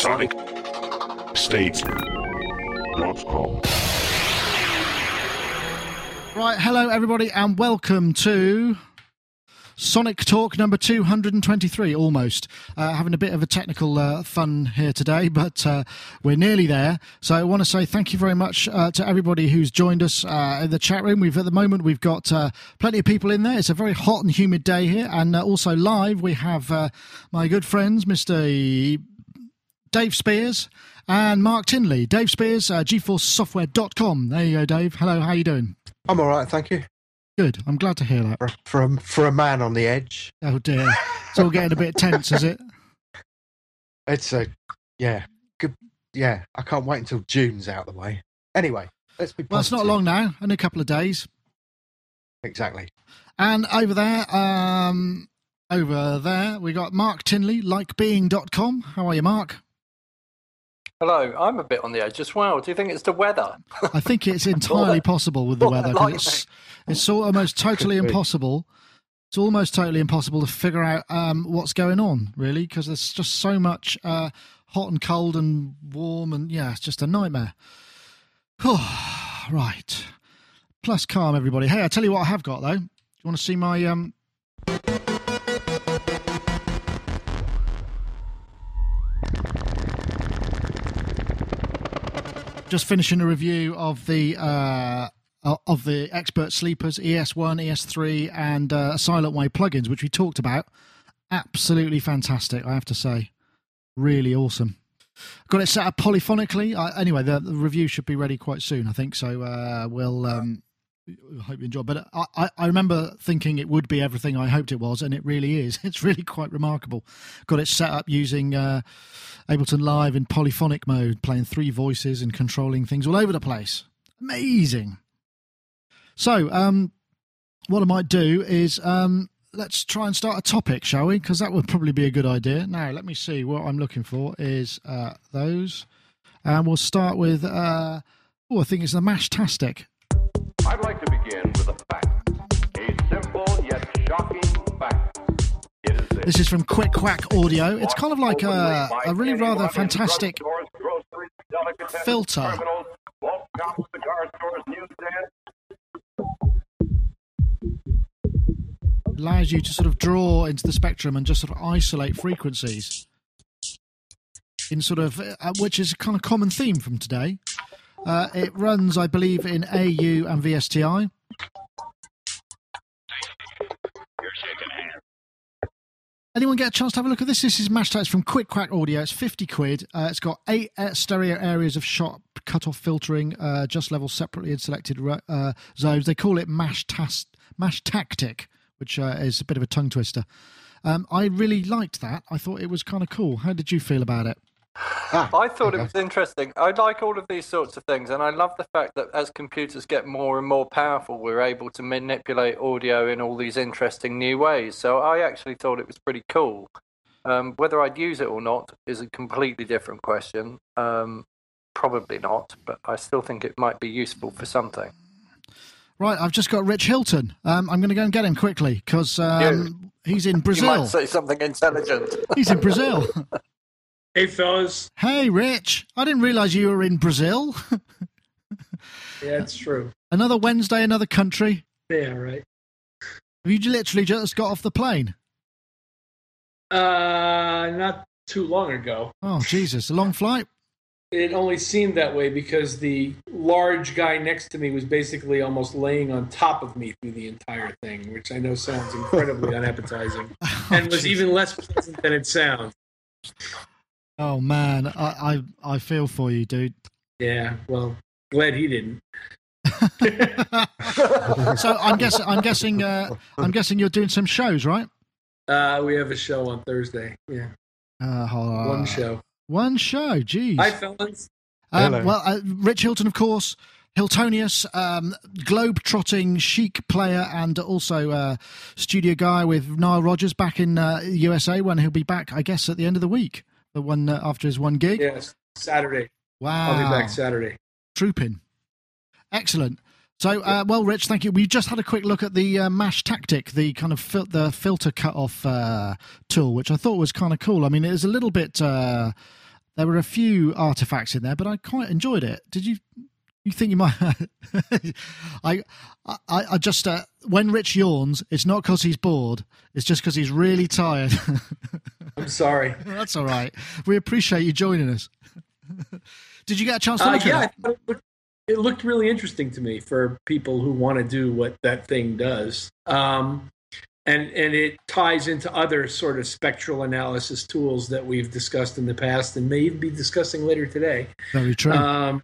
SonicState.com. Right, hello everybody, and welcome to Sonic Talk number 223, almost. Uh, having a bit of a technical uh, fun here today, but uh, we're nearly there. So I want to say thank you very much uh, to everybody who's joined us uh, in the chat room. We've At the moment, we've got uh, plenty of people in there. It's a very hot and humid day here, and also live, we have my good friends, Mr. Dave Spiers and Mark Tinley. Dave Spiers, uh, GForceSoftware.com. There you go, Dave. Hello, how you doing? I'm all right, thank you. Good. I'm glad to hear that. For, for, a, for a man on the edge. Oh, dear. It's all getting a bit tense, is it? It's a, yeah, good. Yeah, I can't wait until June's out of the way. Anyway, let's be positive. Well, it's not long now, only a couple of days. Exactly. And over there, um, over there, we got Mark Tinley, likebeing.com. How are you, Mark? Hello, I'm a bit on the edge as well. Do you think it's the weather? I think it's entirely possible with the weather. It's, it's almost totally impossible. It's almost totally impossible to figure out um, what's going on, really, because there's just so much uh, hot and cold and warm, and yeah, it's just a nightmare. right. Plus calm, everybody. Hey, I tell you what I have got though. Do you want to see my um, just finishing a review of the uh, of the expert sleepers ES1, ES3, and uh, Silent Way plugins, which we talked about. Absolutely fantastic, I have to say. Really awesome. Got it set up polyphonically. Uh, anyway, the, the, review should be ready quite soon, I think. So uh, we'll um, hope you enjoy. But I, I remember thinking it would be everything I hoped it was, and it really is. It's really quite remarkable. Got it set up using uh, Ableton Live in polyphonic mode, playing three voices and controlling things all over the place. Amazing. So, um, what I might do is um, let's try and start a topic, shall we? Because that would probably be a good idea. Now, let me see. What I'm looking for is uh, those. And we'll start with, uh, oh, I think it's the Mashtastic. I'd like to begin with a fact. A simple yet shocking fact. It is this. Is from QuikQuak Audio. It's kind of like a, a really rather fantastic filter. Allows you to sort of draw into the spectrum and just sort of isolate frequencies in sort of, uh, which is a kind of common theme from today. Uh, it runs, I believe, in AU and VSTI. Anyone get a chance to have a look at this? This is Mash It's from QuikQuak Audio. It's 50 quid. Uh, it's got eight uh, stereo areas of shot cutoff filtering, uh, just level separately in selected uh, zones. They call it Mash, tas- MashTactic, which uh, is a bit of a tongue twister. Um, I really liked that. I thought it was kind of cool. How did you feel about it? Ah, I thought okay. it was interesting. I like all of these sorts of things, and I love the fact that as computers get more and more powerful, we're able to manipulate audio in all these interesting new ways. So I actually thought it was pretty cool. Um, whether I'd use it or not is a completely different question. Um, probably not, but I still think it might be useful for something. Right, I've just got Rich Hilton. Um, I'm going to go and get him quickly because um, he's in Brazil. You might say something intelligent. he's in Brazil. Hey, fellas. Hey, Rich. I didn't realize you were in Brazil. yeah, it's true. Another Wednesday, another country. Yeah, right. Have you literally just got off the plane? Uh, not too long ago. Oh, Jesus. A long flight? It only seemed that way because the large guy next to me was basically almost laying on top of me through the entire thing, which I know sounds incredibly unappetizing oh, and was geez. even less pleasant than it sounds. Oh man, I, I I feel for you, dude. Yeah, well, glad he didn't. so I'm guessing I'm guessing uh, I'm guessing you're doing some shows, right? Uh, we have a show on Thursday. Yeah. Uh, one show. One show. Jeez. Hi, fellas. Um, well, uh, Rich Hilton, of course, Hiltonius, um, globe-trotting chic player, and also uh, studio guy with Nile Rodgers back in uh, USA when he'll be back, I guess, at the end of the week the one uh, after his one gig? Yes, Saturday. Wow. I'll be back Saturday. Trooping. Excellent. So, uh, well, Rich, thank you. We just had a quick look at the uh, MashTactic, the kind of fil- the filter cut off uh, tool, which I thought was kind of cool. I mean, it was a little bit uh, there were a few artifacts in there, but I quite enjoyed it. Did you? You think you might? I, I, I just uh, when Rich yawns, it's not because he's bored. It's just because he's really tired. I'm sorry. That's all right. We appreciate you joining us. Did you get a chance to Uh, look yeah, at it looked, it looked really interesting to me for people who want to do what that thing does. Um, and and it ties into other sort of spectral analysis tools that we've discussed in the past and may even be discussing later today. Very true. Um,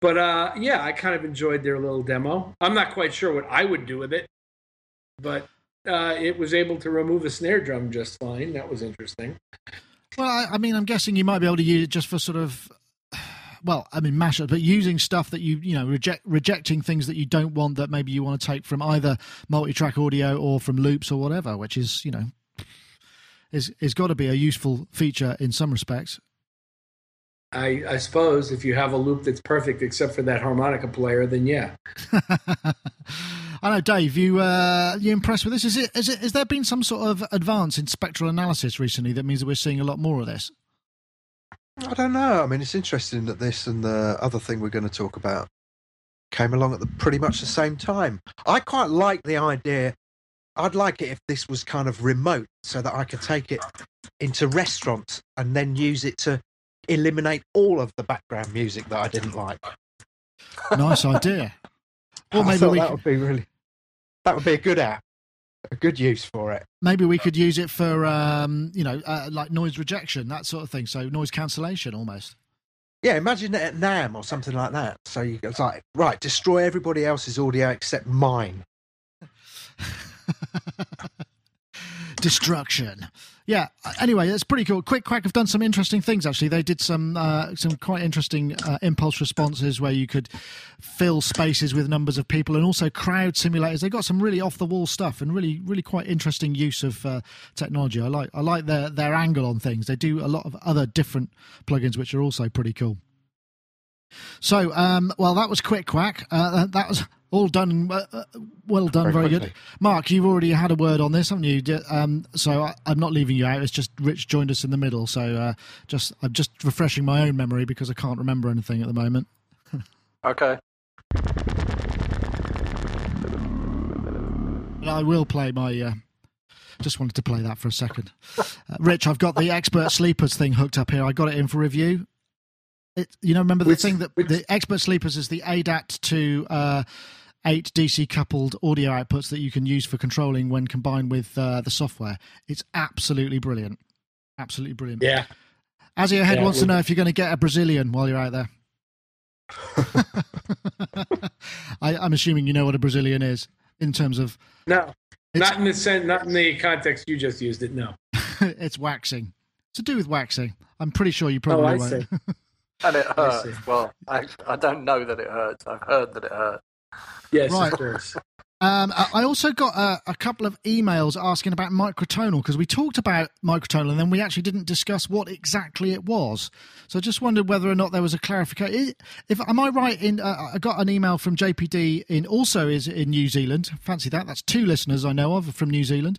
but uh, yeah, I kind of enjoyed their little demo. I'm not quite sure what I would do with it, but uh, it was able to remove a snare drum just fine. That was interesting. Well, I, I mean, I'm guessing you might be able to use it just for sort of, well, I mean, mashup, but using stuff that you, you know, reject, rejecting things that you don't want that maybe you want to take from either multi-track audio or from loops or whatever, which is, you know, is is got to be a useful feature in some respects. I, I suppose if you have a loop that's perfect except for that harmonica player, then yeah. I know, Dave. You uh, you impressed with this? Is it? Is it? Has there been some sort of advance in spectral analysis recently that means that we're seeing a lot more of this? I don't know. I mean, it's interesting that this and the other thing we're going to talk about came along at the, pretty much the same time. I quite like the idea. I'd like it if this was kind of remote so that I could take it into restaurants and then use it to eliminate all of the background music that I didn't like. Nice idea. Or maybe we that would be really that would be a good app, a good use for it. maybe we could use it for um, you know uh, like noise rejection that sort of thing so noise cancellation almost Yeah, imagine it at NAMM or something like that. So you it's like, right, destroy everybody else's audio except mine. destruction yeah anyway it's pretty cool. QuikQuak have done some interesting things actually. They did some uh, some quite interesting uh, impulse responses where you could fill spaces with numbers of people and also crowd simulators. They got some really off the wall stuff and really really quite interesting use of uh, technology. I like i like their their angle on things. They do a lot of other different plugins which are also pretty cool. So um well that was QuikQuak. Uh, that was all done uh, uh, well done very, Very good mark you've already had a word on this haven't you um so I, i'm not leaving you out it's just rich joined us in the middle so uh just i'm just refreshing my own memory because i can't remember anything at the moment Okay. I will play my. Uh, just wanted to play that for a second. Uh, Rich, I've got the expert sleepers thing hooked up here. I got it in for review. It, you know, remember the Which- thing that which- the expert sleepers is the ADAT to uh, eight DC coupled audio outputs that you can use for controlling when combined with uh, the software. It's absolutely brilliant. Absolutely brilliant. Yeah. Azzy Head Yeah, wants to know if you're going to get a Brazilian while you're out there. I, I'm assuming you know what a Brazilian is in terms of No. Not in the sense, not in the context you just used it. No. it's waxing. To do with waxing. I'm pretty sure you Oh, probably I won't. see. And it I hurts. Well, I, I don't know that it hurts. I've heard that it hurts. Yes, Right. of course. Um, I I also got a, a couple of emails asking about microtonal because we talked about microtonal and then we actually didn't discuss what exactly it was. So I just wondered whether or not there was a clarification. If am I right in? Uh, I got an email from JPD in also is in New Zealand. Fancy that. That's two listeners I know of from New Zealand.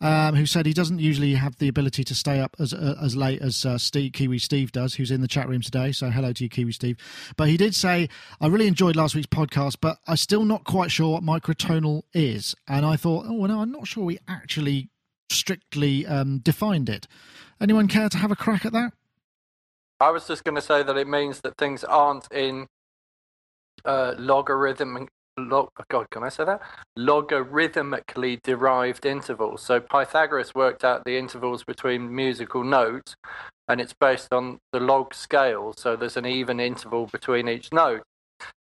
Um, who said he doesn't usually have the ability to stay up as uh, as late as uh, Steve, Kiwi Steve does, who's in the chat room today. So hello to you, Kiwi Steve. But he did say I really enjoyed last week's podcast, but I'm still not quite sure what microtonal is. And I thought, oh no, I'm not sure we actually strictly um, defined it. Anyone care to have a crack at that? I was just going to say that it means that things aren't in uh, logarithm. Log, oh God, can I say that? Logarithmically derived intervals. So Pythagoras worked out the intervals between musical notes, and it's based on the log scale. So there's an even interval between each note.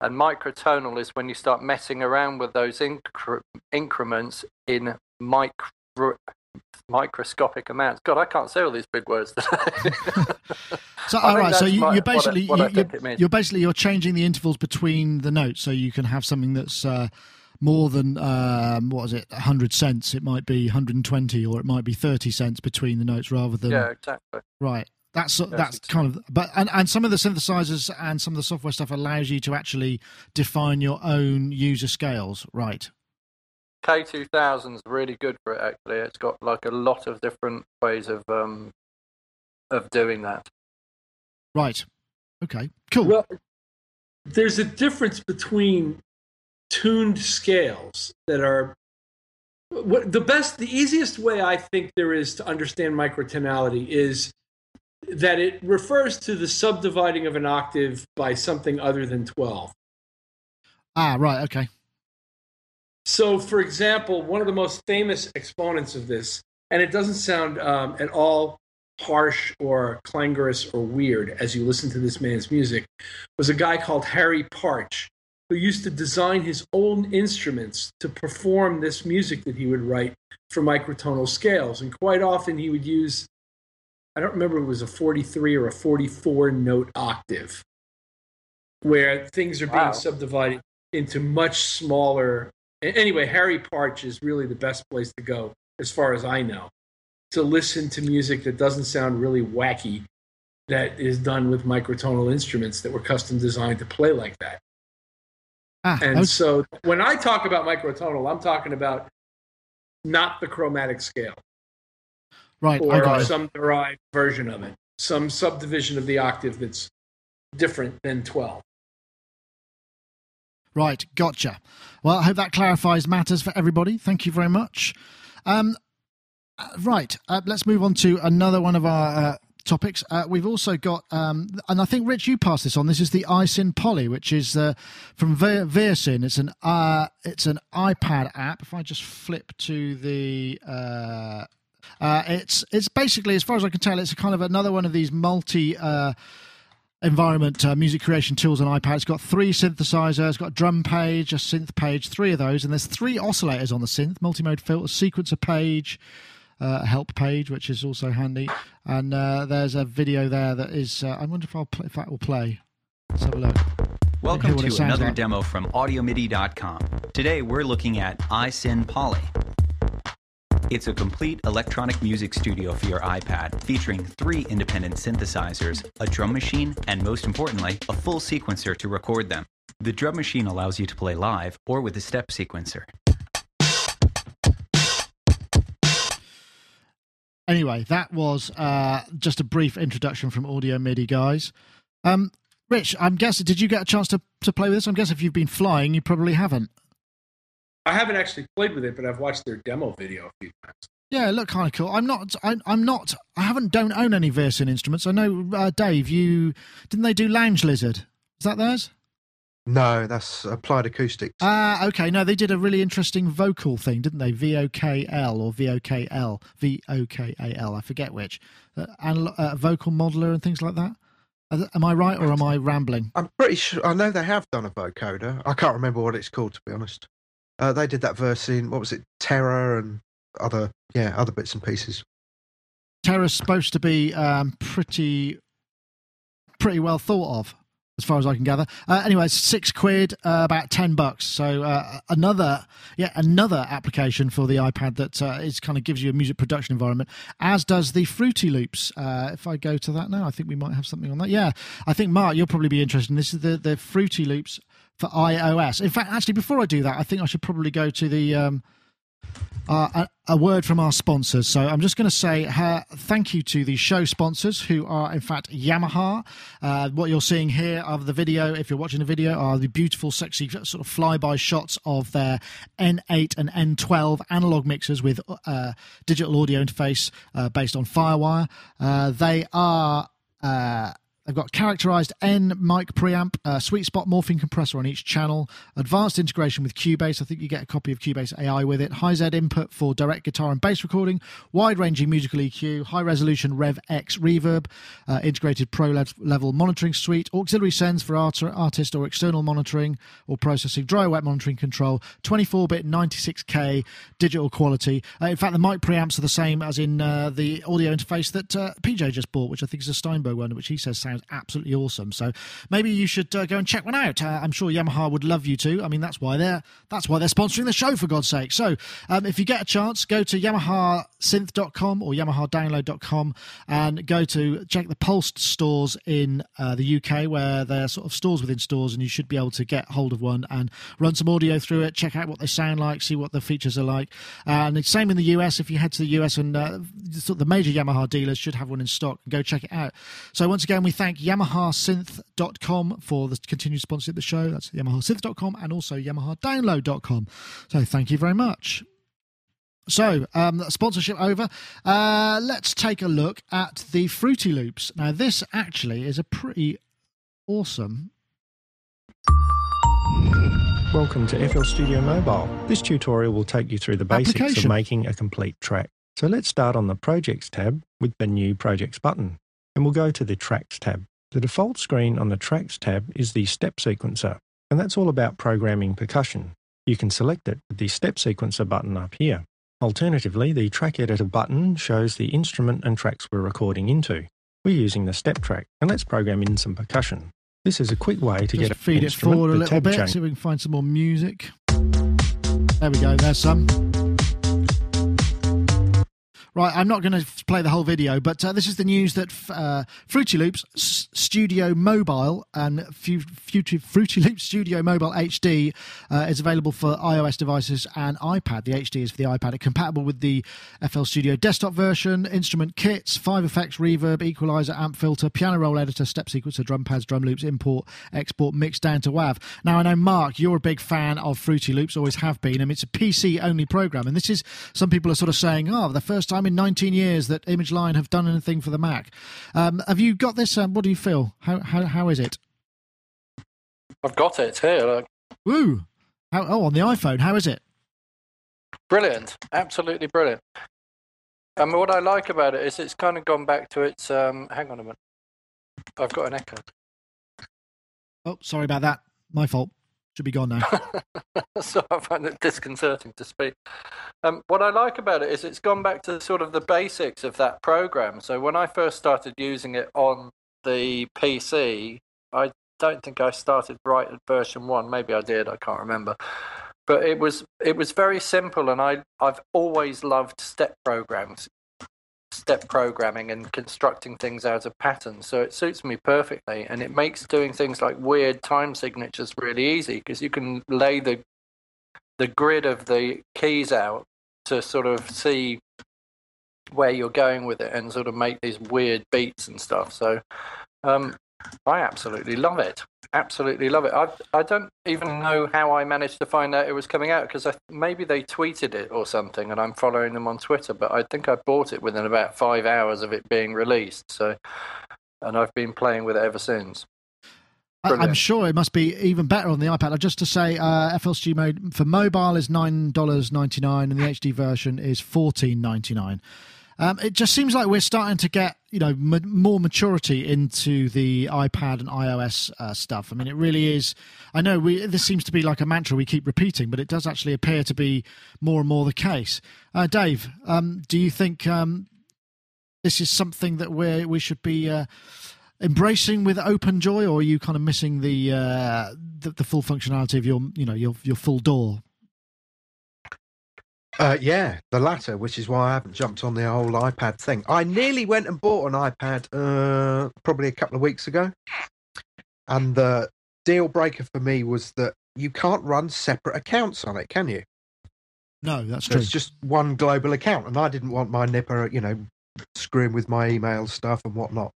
And microtonal is when you start messing around with those incre- increments in micro microscopic amounts. God, I can't say all these big words. So all right, so you, you're basically what I you, you're, you're basically you're changing the intervals between the notes, so you can have something that's uh, more than um, what is it, 100 cents? It might be 120, or it might be 30 cents between the notes, rather than yeah, exactly. right. That's Yes, that's kind of but and, and some of the synthesizers and some of the software stuff allows you to actually define your own user scales, right? K2000 is really good for it. Actually, it's got like a lot of different ways of um of doing that. Right. Okay. Cool. Well, there's a difference between tuned scales that are what the best the easiest way i think there is to understand microtonality is that it refers to the subdividing of an octave by something other than 12 ah, right. Okay. so for example one of the most famous exponents of this and it doesn't sound um, at all harsh or clangorous or weird as you listen to this man's music was a guy called Harry Partch who used to design his own instruments to perform this music that he would write for microtonal scales. And quite often he would use, I don't remember if it was a 43 or a 44 note octave, where things are being Wow. subdivided into much smaller. Anyway, Harry Partch is really the best place to go, as far as I know, to listen to music that doesn't sound really wacky, that is done with microtonal instruments that were custom designed to play like that. Ah, And okay. so when I talk about microtonal, I'm talking about not the chromatic scale right. Or it. some derived version of it, some subdivision of the octave that's different than 12. Right, gotcha. Well, I hope that clarifies matters for everybody. Thank you very much. Um, uh, right, uh, let's move on to another one of our uh, topics. Uh, we've also got, um, and I think Rich, you passed this on. This is the iSyn Poly, which is uh, from Ve-. It's an uh, it's an iPad app. If I just flip to the. Uh, it's it's basically, as far as I can tell, it's a kind of another one of these multi uh, environment uh, music creation tools on iPad. It's got three synthesizers, it's got a drum page, a synth page, three of those, and there's three oscillators on the synth, multi-mode filter, sequencer page, uh, help page, which is also handy, and uh, there's a video there that is. Uh, I wonder if I'll play, if that will play. Let's have a look. Welcome hear what it to another like. demo from AudioMidi.com. Today we're looking at iSyn Poly. It's a complete electronic music studio for your iPad, featuring three independent synthesizers, a drum machine, and most importantly, a full sequencer to record them. The drum machine allows you to play live or with a step sequencer. Anyway, that was uh, just a brief introduction from Audio MIDI, guys. Um, Rich, I'm guessing, did you get a chance to, to play with this? I'm guessing if you've been flying, you probably haven't. I haven't actually played with it, but I've watched their demo video a few times. Yeah, look looked kind of cool. I'm not. I, I'm not. I haven't. Don't own any VirSyn instruments. I know, uh, Dave. You didn't they do Lounge Lizard? Is that theirs? No, that's applied acoustics. Ah, okay. No, they did a really interesting vocal thing, didn't they? V O K L or V O K L, V O K A L. I forget which. Uh, and uh, vocal modeler and things like that. Am I right or am I rambling? I'm pretty sure. I know they have done a vocoder. I can't remember what it's called to be honest. Uh, they did that verse in what was it, Tera and other yeah other bits and pieces. Tera's supposed to be um, pretty, pretty well thought of, as far as I can gather. Uh, anyway, six quid, uh, about ten bucks. So uh, another, yeah, another application for the iPad that uh, is kind of gives you a music production environment, as does the Fruity Loops. Uh, if I go to that now, I think we might have something on that. Yeah, I think Mark, you'll probably be interested. in This is the the Fruity Loops for iOS. In fact, actually, before I do that, I think I should probably go to the. Um, uh, a, word from our sponsors. So I'm just going to say uh, thank you to the show sponsors, who are in fact Yamaha. Uh, what you're seeing here of the video, if you're watching the video, are the beautiful, sexy sort of flyby shots of their N8 and N12 analog mixers with uh, digital audio interface uh, based on FireWire. Uh, they are. They've got characterized N mic preamp, uh, sweet spot morphing compressor on each channel, advanced integration with Cubase. I think you get a copy of Cubase AI with it. High Z input for direct guitar and bass recording, wide ranging musical EQ, high resolution Rev X reverb, uh, integrated pro lev- level monitoring suite, auxiliary sends for art- artist or external monitoring or processing, dry wet monitoring control, 24 bit 96K digital quality. Uh, in fact, the mic preamps are the same as in uh, the audio interface that uh, PJ just bought, which I think is a Steinberg one, which he says absolutely awesome. So maybe you should uh, go and check one out. Uh, I'm sure Yamaha would love you to. I mean, that's why they're that's why they're sponsoring the show for God's sake. So um, if you get a chance, go to YamahaSynth.com or YamahaDownload.com and go to check the Pulsed stores in uh, the UK, where they're sort of stores within stores, and you should be able to get hold of one and run some audio through it, check out what they sound like, see what the features are like. and same in the US. If you head to the US and uh, the major Yamaha dealers should have one in stock, go check it out. So once again, we thank thank YamahaSynth.com for the continued sponsorship of the show. That's YamahaSynth.com and also YamahaDownload.com. So thank you very much. So, um, sponsorship over. Uh, let's take a look at the Fruity Loops. Now, this actually is a pretty awesome. Welcome to FL Studio Mobile. This tutorial will take you through the basics of making a complete track. So let's start on the Projects tab with the new Projects button, and we'll go to the Tracks tab. The default screen on the Tracks tab is the step sequencer, and that's all about programming percussion. You can select it with the step sequencer button up here. Alternatively, the track editor button shows the instrument and tracks we're recording into. We're using the step track, and let's program in some percussion. This is a quick way to Just get feed it forward a little bit, if we can find some more music. There we go. There's some. Right, I'm not going to play the whole video, but uh, this is the news that uh, Fruity Loops S- Studio Mobile and F- Fruity, Loops Studio Mobile HD uh, is available for iOS devices and iPad. The HD is for the iPad. It's compatible with the FL Studio desktop version, instrument kits, five effects, reverb, equalizer, amp filter, piano roll editor, step sequencer, drum pads, drum loops, import, export, mix down to WAV. Now, I know, Mark, you're a big fan of Fruity Loops, always have been. I mean, it's a PC only program, and this is some people are sort of saying, oh, the first time in 19 years that Image Line have done anything for the Mac. Um, have you got this? Um, what do you feel? How, how, how is it? I've got it here. Look. Woo! How, oh, on the iPhone. How is it? Brilliant. Absolutely brilliant. I mean, what I like about it is it's kind of gone back to its. Um, hang on a minute. I've got an echo. Oh, sorry about that. My fault. Should be gone now. so I find it disconcerting to speak. Um, what I like about it is it's gone back to sort of the basics of that program. So when I first started using it on the PC, I don't think I started right at version one. Maybe I did. I can't remember. But it was it was very simple, and I I've always loved step programs step programming and constructing things out of patterns. So it suits me perfectly, and it makes doing things like weird time signatures really easy because you can lay the the grid of the keys out to sort of see where you're going with it and sort of make these weird beats and stuff. So um, I absolutely love it. Absolutely love it. I I don't even know how I managed to find out it was coming out because maybe they tweeted it or something, and I'm following them on Twitter. But I think I bought it within about five hours of it being released. So, and I've been playing with it ever since. Brilliant. I'm sure it must be even better on the iPad. Just to say, uh, FLSG mode for mobile is nine dollars ninety nine, and the HD version is fourteen ninety nine. Um, it just seems like we're starting to get you know more maturity into the iPad and iOS uh, stuff. I mean, it really is. I know we this seems to be like a mantra we keep repeating, but it does actually appear to be more and more the case. Uh, Dave, um, do you think um, this is something that we we should be uh, embracing with open joy, or are you kind of missing the, uh, the the full functionality of your you know your your full DAW? Uh, yeah, the latter, which is why I haven't jumped on the whole iPad thing. I nearly went and bought an iPad uh, probably a couple of weeks ago, and the deal breaker for me was that you can't run separate accounts on it, can you? No, that's so true. It's just one global account, and I didn't want my nipper, you know, screwing with my email stuff and whatnot.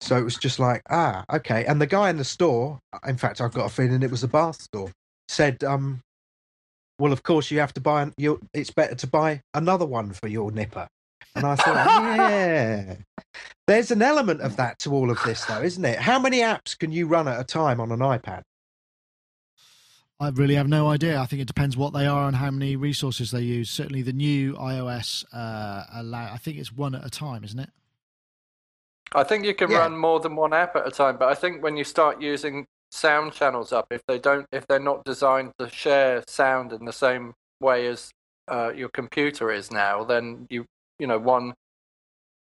So it was just like, ah, okay. And the guy in the store, in fact, I've got a feeling it was a bath store, said, um, well, of course, you have to buy. You, it's better to buy another one for your nipper. And I thought, yeah, there's an element of that to all of this, though, isn't it? How many apps can you run at a time on an iPad? I really have no idea. I think it depends what they are and how many resources they use. Certainly, the new iOS uh, allow. I think it's one at a time, isn't it? I think you can yeah. run more than one app at a time, but I think when you start using sound channels up if they don't if they're not designed to share sound in the same way as uh, your computer is now then you you know one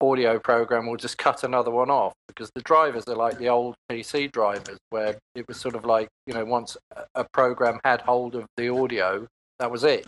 audio program will just cut another one off because the drivers are like the old PC drivers where it was sort of like you know once a program had hold of the audio that was it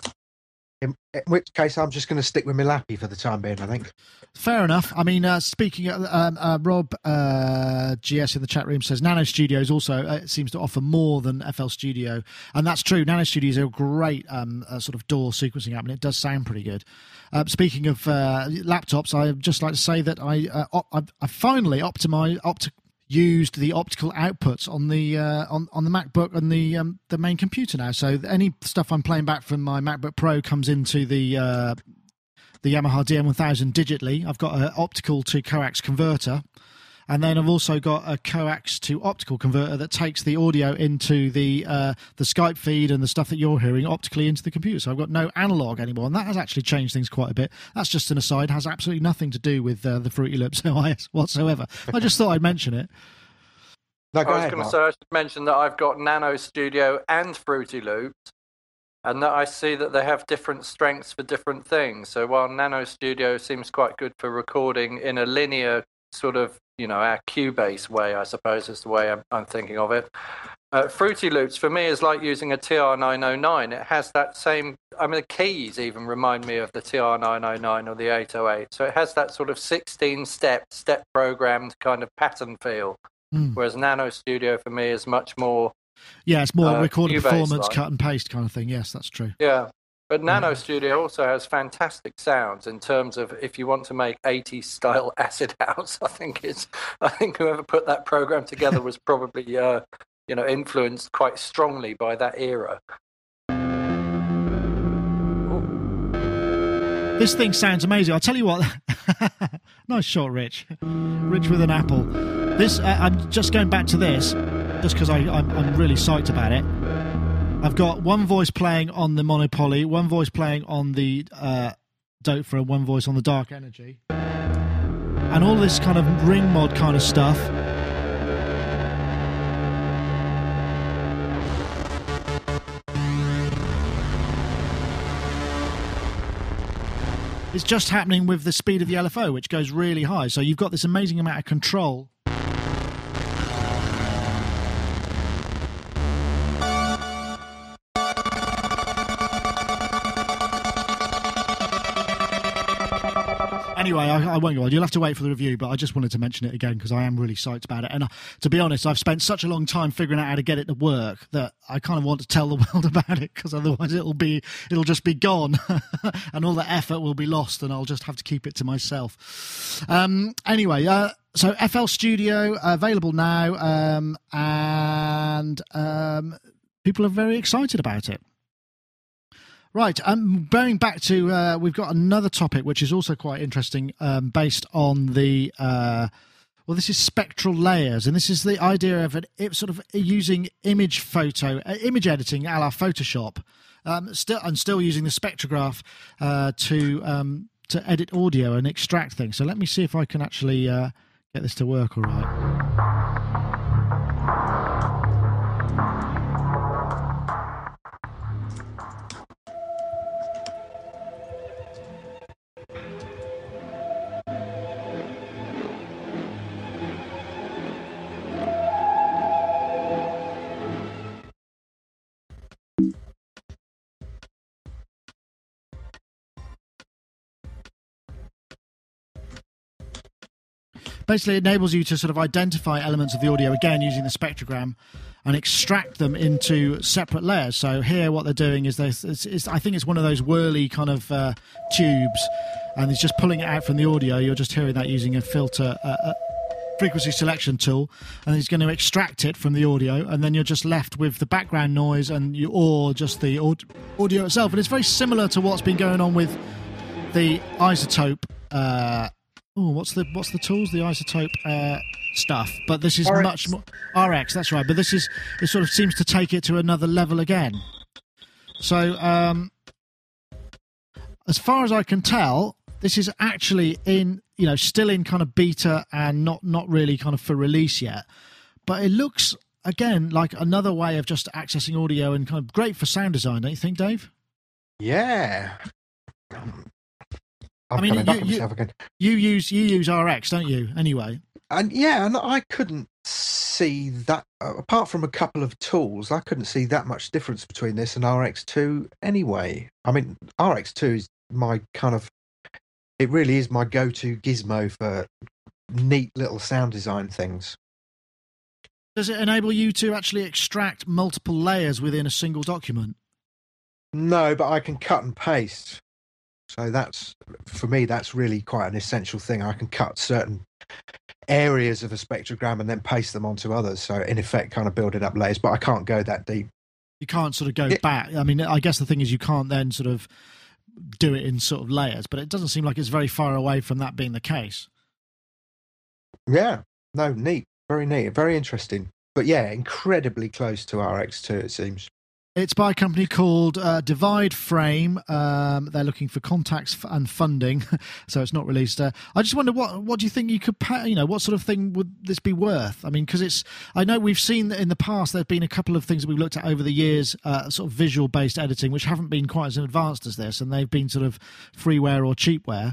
in, in, which case, I'm just going to stick with my lappy for the time being. I think. Fair enough. I mean, uh, speaking, of, um, uh, Rob uh, GS in the chat room says Nano Studios also uh, seems to offer more than FL Studio, and that's true. Nano Studios are a great um, uh, sort of DAW sequencing app, and it does sound pretty good. Uh, speaking of laptops, I'd just like to say that I I, I finally optimized opt- used the optical outputs on the uh, on on the MacBook and the um, the main computer now. So any stuff I'm playing back from my MacBook Pro comes into the uh, the Yamaha DM1000 digitally. I've got an optical to coax converter and then I've also got a coax to optical converter that takes the audio into the uh, the Skype feed and the stuff that you're hearing optically into the computer. So I've got no analog anymore, and that has actually changed things quite a bit. That's just an aside; has absolutely nothing to do with uh, the Fruity Loops OIS whatsoever. I just thought I'd mention it. No, I was going to say I should mention that I've got Nano Studio and Fruity Loops, and that I see that they have different strengths for different things. So while Nano Studio seems quite good for recording in a linear sort of you know our Cubase way, I suppose is the way I'm, I'm thinking of it. Uh, Fruity Loops for me is like using a TR909. It has that same. I mean, the keys even remind me of the TR909 or the 808. So it has that sort of 16 step, step programmed kind of pattern feel. Mm. Whereas Nano Studio for me is much more. Yeah, it's more uh, recorded performance, cut and paste kind of thing. Yes, that's true. Yeah, but Nano Studio also has fantastic sounds in terms of if you want to make 80s style acid house. I think it's I think whoever put that program together was probably uh, you know influenced quite strongly by that era. This thing sounds amazing. I'll tell you what. nice shot, Rich. Rich with an apple. This uh, I'm just going back to this just because I'm, I'm really psyched about it. I've got one voice playing on the Monopoly, one voice playing on the uh, Dope and one voice on the Dark Energy, and all this kind of ring mod kind of stuff. It's just happening with the speed of the LFO, which goes really high. So you've got this amazing amount of control anyway, I, I, won't go on. You'll have to wait for the review, but I just wanted to mention it again because I am really psyched about it. And uh, to be honest, I've spent such a long time figuring out how to get it to work that I kind of want to tell the world about it because otherwise it'll be it'll just be gone, and all the effort will be lost, and I'll just have to keep it to myself. Um, anyway, uh, so FL Studio available now, um, and um, people are very excited about it. Right, um, going back to, uh, we've got another topic which is also quite interesting, um, based on the, uh, well, this is spectral layers, and this is the idea of an, sort of using image photo, uh, image editing, a la Photoshop, um, still and still using the spectrograph uh, to um, to edit audio and extract things. So let me see if I can actually uh, get this to work all right. Basically enables you to sort of identify elements of the audio again using the spectrogram and extract them into separate layers. So here, what they're doing is this. I think it's one of those whirly kind of uh, tubes, and it's just pulling it out from the audio. You're just hearing that using a filter. Uh, a frequency selection tool and he's going to extract it from the audio and then you're just left with the background noise and you or just the audio itself and it's very similar to what's been going on with the iZotope uh, oh, what's the what's the tools? The iZotope uh, stuff. But this is RX. much more RX. That's right. But this is it. Sort of seems to take it to another level again. So, um, as far as I can tell, this is actually in you know still in kind of beta and not not really kind of for release yet. But it looks again like another way of just accessing audio and kind of great for sound design. Don't you think, Dave? Yeah. I mean, you, you, you, use you use RX, don't you? Anyway, and yeah, and I couldn't see that uh, apart from a couple of tools, I couldn't see that much difference between this and RX2 anyway. I mean, RX2 is my kind of it really is my go-to gizmo for neat little sound design things. Does it enable you to actually extract multiple layers within a single document? No, but I can cut and paste. So that's for me, that's really quite an essential thing. I can cut certain areas of a spectrogram and then paste them onto others. So in effect, kind of building up layers. But I can't go that deep. You can't sort of go back. I mean, I guess the thing is you can't then sort of do it in sort of layers, but it doesn't seem like it's very far away from that being the case. Yeah, no, neat, very neat, very interesting. But yeah, incredibly close to RX2, it seems. It's by a company called uh, Divide Frame. Um, they're looking for contacts and funding, so it's not released. Uh, I just wonder what what do you think you could pay? You know, what sort of thing would this be worth? I mean, because it's I know we've seen in the past there've been a couple of things that we've looked at over the years, uh, sort of visual based editing, which haven't been quite as advanced as this, and they've been sort of freeware or cheapware.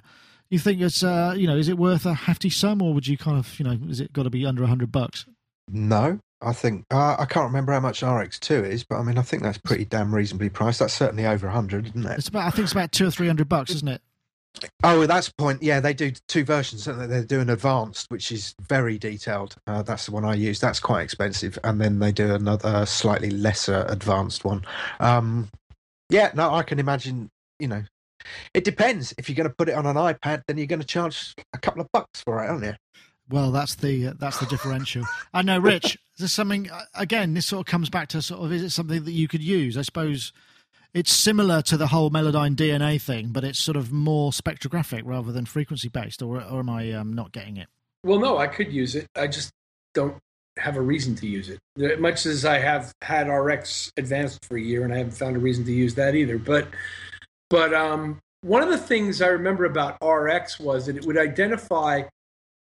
You think it's uh, you know is it worth a hefty sum, or would you kind of you know is it got to be under hundred bucks? No, I think uh, I can't remember how much RX2 is, but I mean I think that's pretty damn reasonably priced. That's certainly over hundred, isn't it? It's about I think it's about two or three hundred bucks, isn't it? Oh, that's the point. Yeah, they do two versions. They? They do an advanced, which is very detailed. Uh, that's the one I use. That's quite expensive, and then they do another slightly lesser advanced one. Um, yeah, no, I can imagine. You know, it depends. If you're going to put it on an iPad, then you're going to charge a couple of bucks for it, aren't you? Well, that's the uh, that's the differential. I know, Rich. This something? Uh, again, this sort of comes back to sort of is it something that you could use? I suppose it's similar to the whole Melodyne DNA thing, but it's sort of more spectrographic rather than frequency based. Or, or am I um, not getting it? Well, no, I could use it. I just don't have a reason to use it. Much as I have had RX advanced for a year, and I haven't found a reason to use that either. But but um, one of the things I remember about RX was that it would identify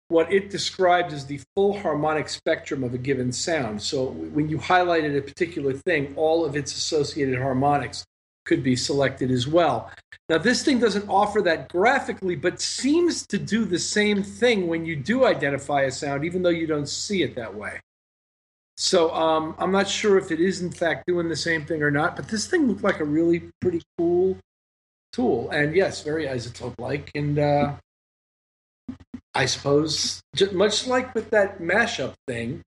what it described as the full harmonic spectrum of a given sound. So when you highlighted a particular thing, all of its associated harmonics could be selected as well. Now, this thing doesn't offer that graphically, but seems to do the same thing when you do identify a sound, even though you don't see it that way. So um, I'm not sure if it is in fact doing the same thing or not, but this thing looked like a really pretty cool tool, and yes, very iZotope-like, and uh, I suppose, much like with that mashup thing,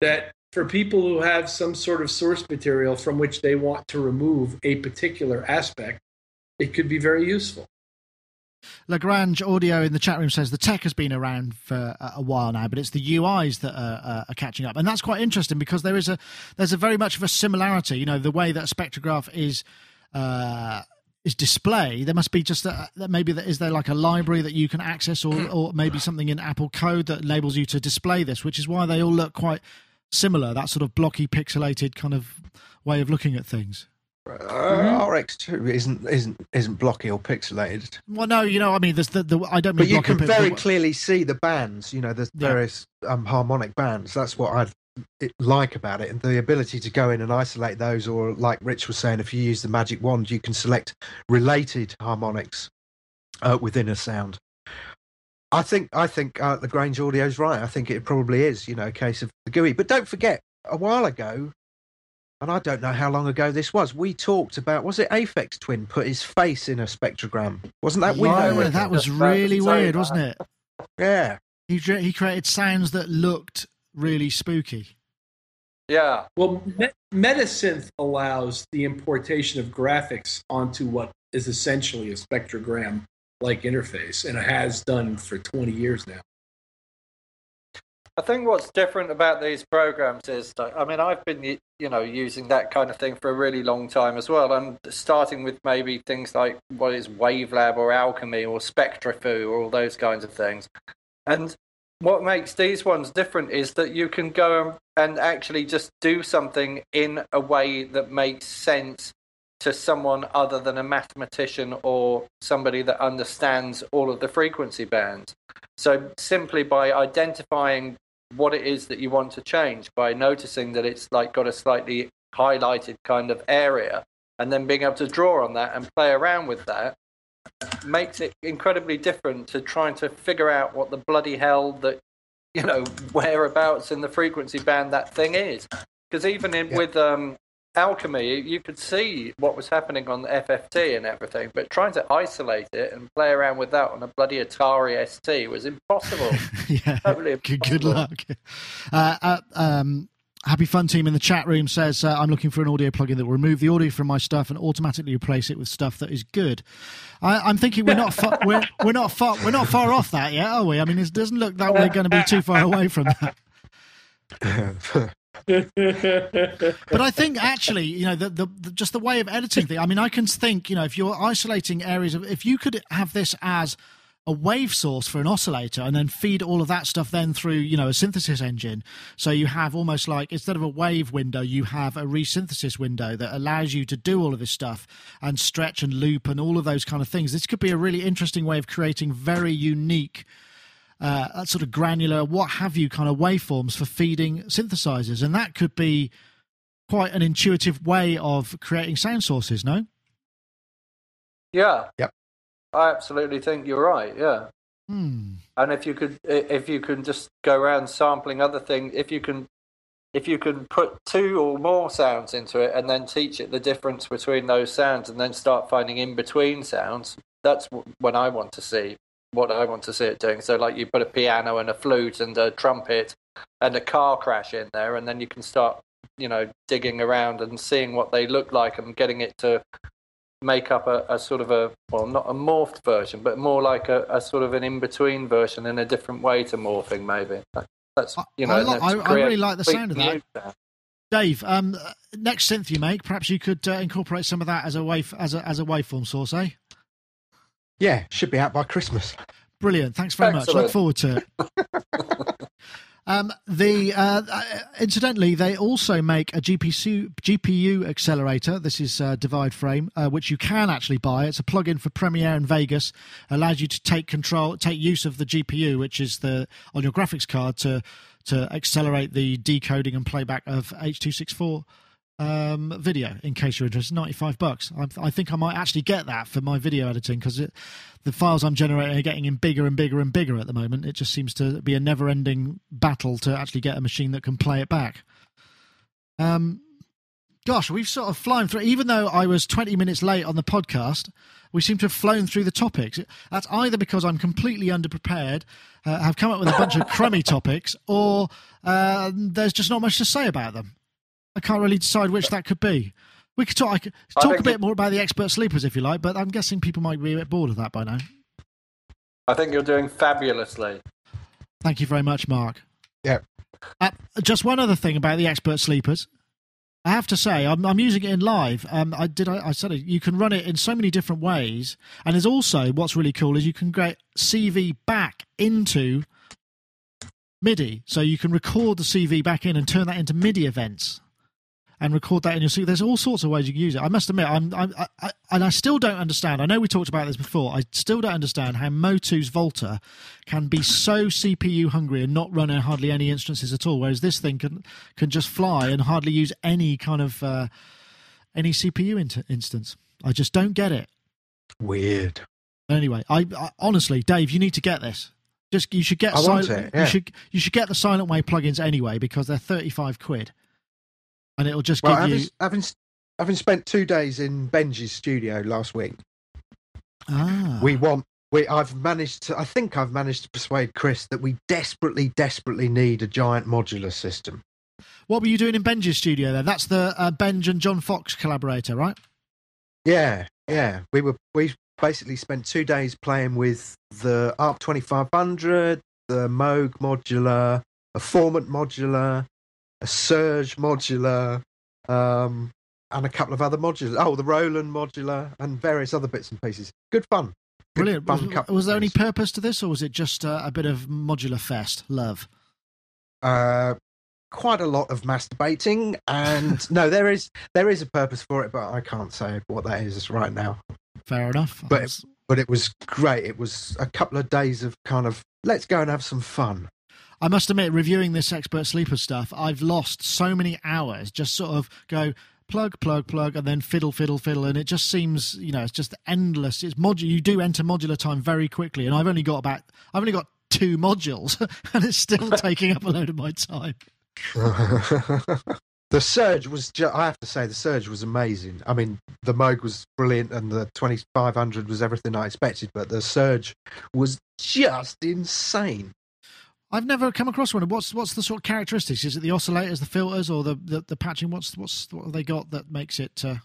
that for people who have some sort of source material from which they want to remove a particular aspect, it could be very useful. Lagrange Audio in the chat room says the tech has been around for a while now, but it's the UIs that are, are, catching up, and that's quite interesting because there is a there's a very much of a similarity. You know, the way that a spectrograph is. Uh, is display, there must be just a, maybe there, is there like a library that you can access, or or maybe something in Apple code that enables you to display this, which is why they all look quite similar. That sort of blocky, pixelated kind of way of looking at things. Uh, mm-hmm. RX2 isn't isn't isn't blocky or pixelated. Well, no, you know, I mean, there's the, the I don't mean. But you can very clearly see the bands. You know, there's yeah. various um, harmonic bands. That's what I like about it and the ability to go in and isolate those or like rich was saying if you use the magic wand you can select related harmonics uh, within a sound. I think i think uh, Lagrange audio's right. I think it probably is you know a case of the GUI. But don't forget a while ago and i don't know how long ago this was we talked about was it Aphex Twin put his face in a spectrogram? Wasn't that weird yeah, that was really weird wasn't it? Yeah. He, he created sounds that looked really spooky. Yeah. Well, Metasynth allows the importation of graphics onto what is essentially a spectrogram like interface, and it has done for 20 years now. I think what's different about these programs is, I mean, I've been, you know, using that kind of thing for a really long time as well. And starting with maybe things like what is Wavelab or Alchemy or SpectraFoo or all those kinds of things. And what makes these ones different is that you can go and actually just do something in a way that makes sense to someone other than a mathematician or somebody that understands all of the frequency bands. So simply by identifying what it is that you want to change, by noticing that it's like got a slightly highlighted kind of area, and then being able to draw on that and play around with that, makes it incredibly different to trying to figure out what the bloody hell that you know whereabouts in the frequency band that thing is. Because even in, yeah. with um, alchemy, you could see what was happening on the FFT and everything, but trying to isolate it and play around with that on a bloody Atari ST was impossible. yeah, totally impossible. Good, luck. Uh, uh, um, Happy Fun Team in the chat room says, uh, I'm looking for an audio plugin that will remove the audio from my stuff and automatically replace it with stuff that is good. I, am thinking we're not far, we're, we're not far we're not far off that yet, are we? I mean, it doesn't look that we're going to be too far away from that. but I think actually, you know, the, the, the, just the way of editing thing. I mean, I can think, you know, if you're isolating areas of, if you could have this as a wave source for an oscillator and then feed all of that stuff then through you know a synthesis engine. So you have almost like instead of a wave window you have a resynthesis window that allows you to do all of this stuff and stretch and loop and all of those kind of things. This could be a really interesting way of creating very unique uh, sort of granular what have you kind of waveforms for feeding synthesizers. And that could be quite an intuitive way of creating sound sources no? Yeah. Yep I absolutely think you're right. Yeah. Hmm. And if you could, if you can just go around sampling other things, if you can, if you can put two or more sounds into it and then teach it the difference between those sounds and then start finding in between sounds, that's when I want to see what I want to see it doing. So, like, you put a piano and a flute and a trumpet and a car crash in there, and then you can start, you know, digging around and seeing what they look like and getting it to make up a, a, sort of a well not a morphed version but more like a, a sort of an in-between version in a different way to morphing maybe. That's you know i, I, I really like the sound of that. sound. dave um, next synth you make perhaps you could uh, incorporate some of that as a wave as a, as a waveform source eh? Yeah should be out by christmas. Brilliant. Thanks very Excellent. much. Look forward to it Um, the uh, uh, incidentally, they also make a GPU GPU accelerator. This is uh, Divide Frame, uh, which you can actually buy. It's a plugin for Premiere and Vegas. Allows you to take control, take use of the GPU, which is the on your graphics card to to accelerate the decoding and playback of H.264 um, video in case you're interested 95 bucks. I, I, think i might actually get that for my video editing because the files i'm generating are getting in bigger and bigger and bigger at the moment. It just seems to be a never ending battle to actually get a machine that can play it back. Um, gosh we've sort of flown through even though i was 20 minutes late on the podcast we seem to have flown through the topics. That's either because i'm completely underprepared uh, have come up with a bunch of crummy topics or uh, there's just not much to say about them I can't really decide which that could be. We could talk, could talk a bit more about the expert sleepers if you like, but I'm guessing people might be a bit bored of that by now. I think you're doing fabulously. Thank you very much, Mark. Yeah. Uh, just one other thing about the expert sleepers. I have to say, I'm, I'm using it in live. Um, I did. I, I, said it. You can run it in so many different ways, and there's also what's really cool is you can get CV back into MIDI, so you can record the CV back in and turn that into MIDI events and record that in your suit. There's all sorts of ways you can use it. I must admit, I'm, I'm I, I, and I still don't understand. I know we talked about this before. I still don't understand how Motu's Volta can be so CPU hungry and not run hardly any instances at all, whereas this thing can can just fly and hardly use any kind of uh, any CPU in- instance. I just don't get it. Weird. Anyway, I, I honestly, Dave, you need to get this. Just you should get I silent, it, yeah. you should you should get the Silent Way plugins anyway because they're thirty five quid and it'll just well, give having, you. Having, having spent two days in Benge's studio last week, ah. we want. We, I've managed to. I think I've managed to persuade Chris that we desperately, desperately need a giant modular system. What were you doing in Benge's studio then? That's the uh, Benge and John Foxx collaborator, right? Yeah, yeah. We were we basically spent two days playing with the ARP twenty five hundred, the Moog modular, a Formant modular, a Serge modular, um, and a couple of other modulars. Oh, the Roland modular and various other bits and pieces. Good fun. Good Brilliant. Fun was, was, there any purpose to this, or was it just uh, a bit of modular fest love? Uh, quite a lot of masturbating, and no, there is there is a purpose for it, but I can't say what that is right now. Fair enough. But but it was great. It was a couple of days of kind of let's go and have some fun. I must admit, reviewing this expert sleeper stuff, I've lost so many hours just sort of go plug, plug, plug, and then fiddle, fiddle, fiddle, and it just seems, you know, it's just endless. It's modular. You do enter modular time very quickly, and I've only got about, I've only got two modules, and it's still taking up a load of my time. the Serge was, ju- I have to say, the Serge was amazing. I mean, the Moog was brilliant, and the 2500 was everything I expected, but the Serge was just insane. I've never come across one. What's what's the sort of characteristics? Is it the oscillators, the filters, or the the, the patching? What's what's what have they got that makes it? Uh...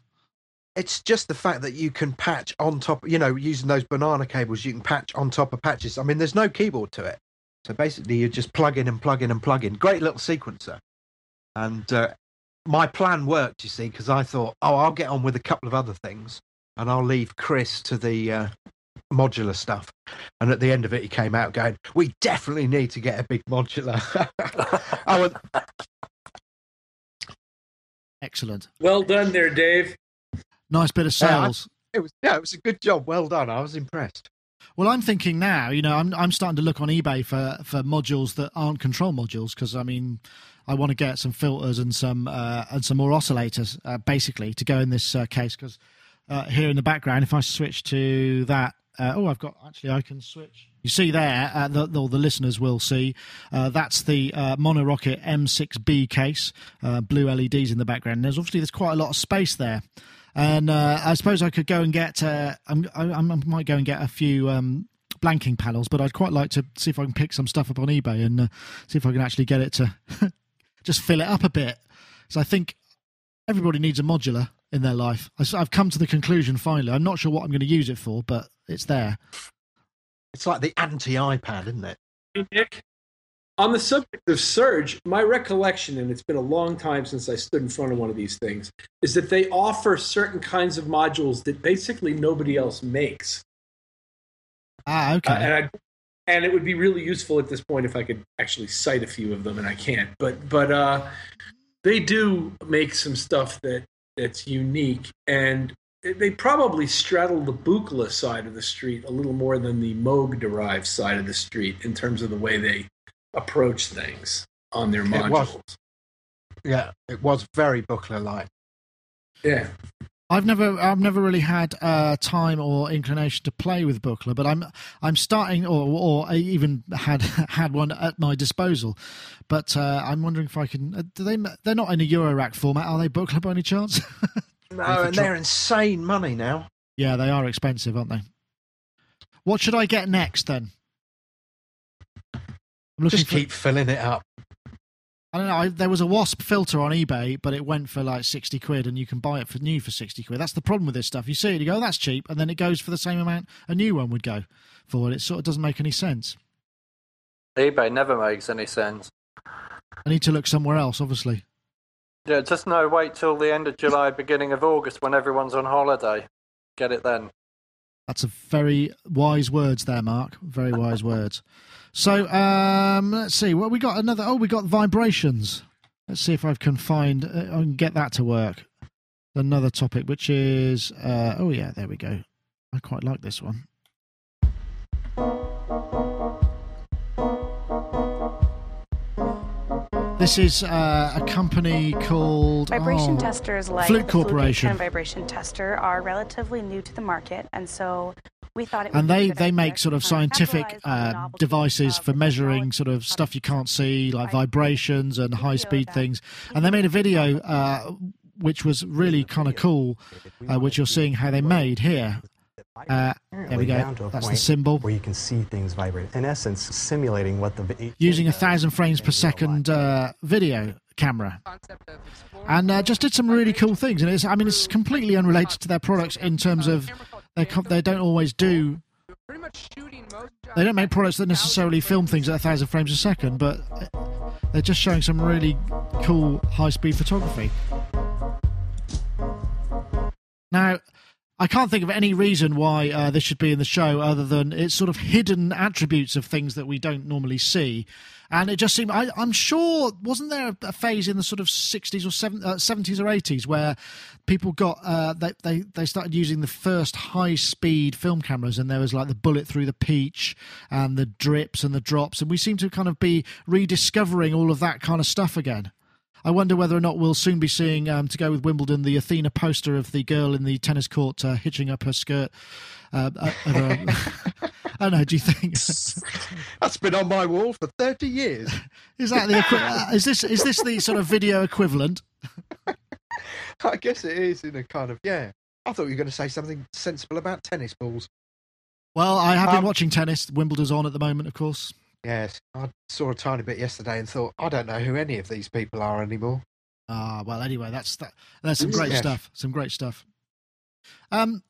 It's just the fact that you can patch on top. You know, using those banana cables, you can patch on top of patches. I mean, there's no keyboard to it, so basically you just plug in and plug in and plug in. Great little sequencer, and uh, my plan worked. You see, because I thought, oh, I'll get on with a couple of other things, and I'll leave Chris to the uh, modular stuff. And at the end of it, he came out going, "We definitely need to get a big modular." oh, and... Excellent. Well done there, Dave. Nice bit of sales. Yeah, I, it was yeah, it was a good job. Well done. I was impressed. Well, I'm thinking now. You know, I'm I'm starting to look on eBay for for modules that aren't control modules because I mean, I want to get some filters and some uh, and some more oscillators uh, basically to go in this uh, case because uh, here in the background, if I switch to that uh, oh, I've got actually. I can switch. You see there, uh, the, the, listeners will see. Uh, that's the uh, Monorocket M6B case. Uh, blue LEDs in the background. There's obviously there's quite a lot of space there, and uh, I suppose I could go and get. Uh, I, I, might go and get a few. Um, blanking panels but i'd quite like to see if i can pick some stuff up on ebay and see if i can actually get it to just fill it up a bit so i think everybody needs a modular in their life. I've come to the conclusion finally. I'm not sure what I'm going to use it for, but it's there. It's like the anti iPad, isn't it? Hey, Nick, on the subject of Serge, my recollection, and it's been a long time since I stood in front of one of these things, is that they offer certain kinds of modules that basically nobody else makes. Ah, okay. Uh, and, I, and, it would be really useful at this point if I could actually cite a few of them, and I can't. But but uh, they do make some stuff that that's unique, and they probably straddle the Buchla side of the street a little more than the Moog derived side of the street in terms of the way they approach things on their modules. It was, yeah, it was very Buchla like. Yeah. I've never, I've never really had uh, time or inclination to play with Buchla, but I'm, I'm starting, or, or I even had had one at my disposal. But uh, I'm wondering if I can. Uh, do they? They're not in a Eurorack format, are they? Buchla by any chance? Oh, no, and they're insane money now. Yeah, they are expensive, aren't they? What should I get next then? I'm looking Just keep filling it up. I don't know. I, there was a Wasp filter on eBay, but it went for like sixty quid, and you can buy it for new for sixty quid. That's the problem with this stuff. You see it, you go, oh, "That's cheap," and then it goes for the same amount a new one would go for. It sort of doesn't make any sense. eBay never makes any sense. I need to look somewhere else, obviously. Yeah, just no. Wait till the end of July, beginning of August, when everyone's on holiday. Get it then. That's a very wise words there, Mark. Very wise words. So um, let's see. Well, we got another. Oh, we got vibrations. Let's see if I can find. Uh, I can get that to work. Another topic, which is. Uh, oh yeah, there we go. I quite like this one. This is uh, a company called Vibration oh, testers like Fluke the Corporation. Fluke vibration tester are relatively new to the market, and so we thought it and they they make sort of scientific uh, devices for measuring sort of stuff you can't see like vibrations and high speed things. and they made a video uh, which was really kind of cool uh, which you're seeing how they made here uh, there we go. That's the cymbal. Where you can see things vibrate. In essence, simulating what the using a thousand frames per second uh, video camera, and uh, just did some really cool things. And it's, I mean, it's completely unrelated to their products in terms of they they don't always do. They don't make products that necessarily film things at a thousand frames a second, but they're just showing some really cool high speed photography. Now, I can't think of any reason why uh, this should be in the show other than it's sort of hidden attributes of things that we don't normally see. And it just seemed, I, am sure, wasn't there a phase in the sort of 60s or 70, uh, 70s or 80s where people got, uh, they, they, they started using the first high speed film cameras and there was like the bullet through the peach and the drips and the drops. And we seem to kind of be rediscovering all of that kind of stuff again. I wonder whether or not we'll soon be seeing, um, to go with Wimbledon, the Athena poster of the girl in the tennis court uh, hitching up her skirt. Uh, uh, I don't know. Do you think that's been on my wall for thirty years? Is that the uh, is this is this the sort of video equivalent? I guess it is in a kind of yeah. I thought you were going to say something sensible about tennis balls. Well, I have been um, watching tennis. Wimbledon's on at the moment, of course. Yes, I saw a tiny bit yesterday and thought, I don't know who any of these people are anymore. Ah, well, anyway, that's that. That's some great stuff. Some great stuff. Um,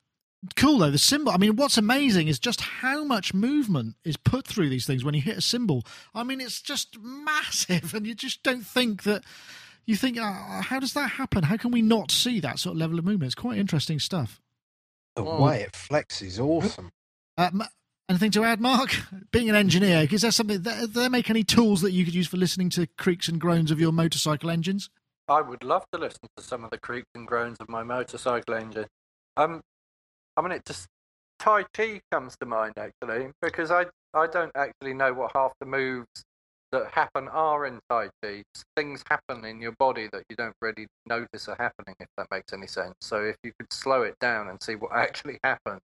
cool though. The cymbal I mean, what's amazing is just how much movement is put through these things when you hit a cymbal I mean, it's just massive, and you just don't think that. You think, uh, how does that happen? How can we not see that sort of level of movement? It's quite interesting stuff. The way it flexes awesome. Uh, anything to add, Mark? Being an engineer, is there something? Do they make any tools that you could use for listening to creaks and groans of your motorcycle engines? I would love to listen to some of the creaks and groans of my motorcycle engine. Um, I mean, it just Tai Chi comes to mind actually because I I don't actually know what half the moves that happen are in Tai Chi. Things happen in your body that you don't really notice are happening, if that makes any sense. So if you could slow it down and see what actually happened,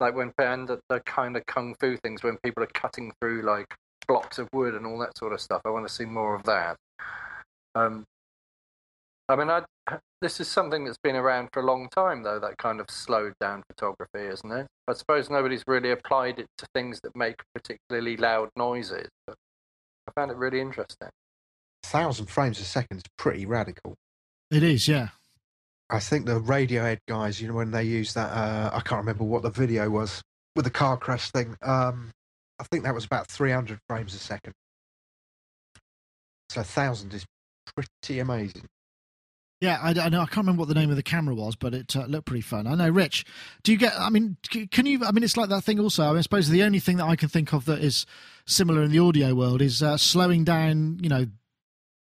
like when and the, the kind of kung fu things when people are cutting through like blocks of wood and all that sort of stuff. I want to see more of that. Um, I mean, I, this is something that's been around for a long time, though, that kind of slowed down photography, isn't it? I suppose nobody's really applied it to things that make particularly loud noises, but I found it really interesting. A thousand frames a second is pretty radical. It is, yeah. I think the Radiohead guys, you know, when they use that, uh, I can't remember what the video was with the car crash thing. Um, I think that was about 300 frames a second. So a thousand is pretty amazing. Yeah, I, I, know. I can't remember what the name of the camera was, but it uh, looked pretty fun. I know, Rich. Do you get? I mean, can you? I mean, it's like that thing. Also, I, mean, I suppose the only thing that I can think of that is similar in the audio world is uh, slowing down. You know,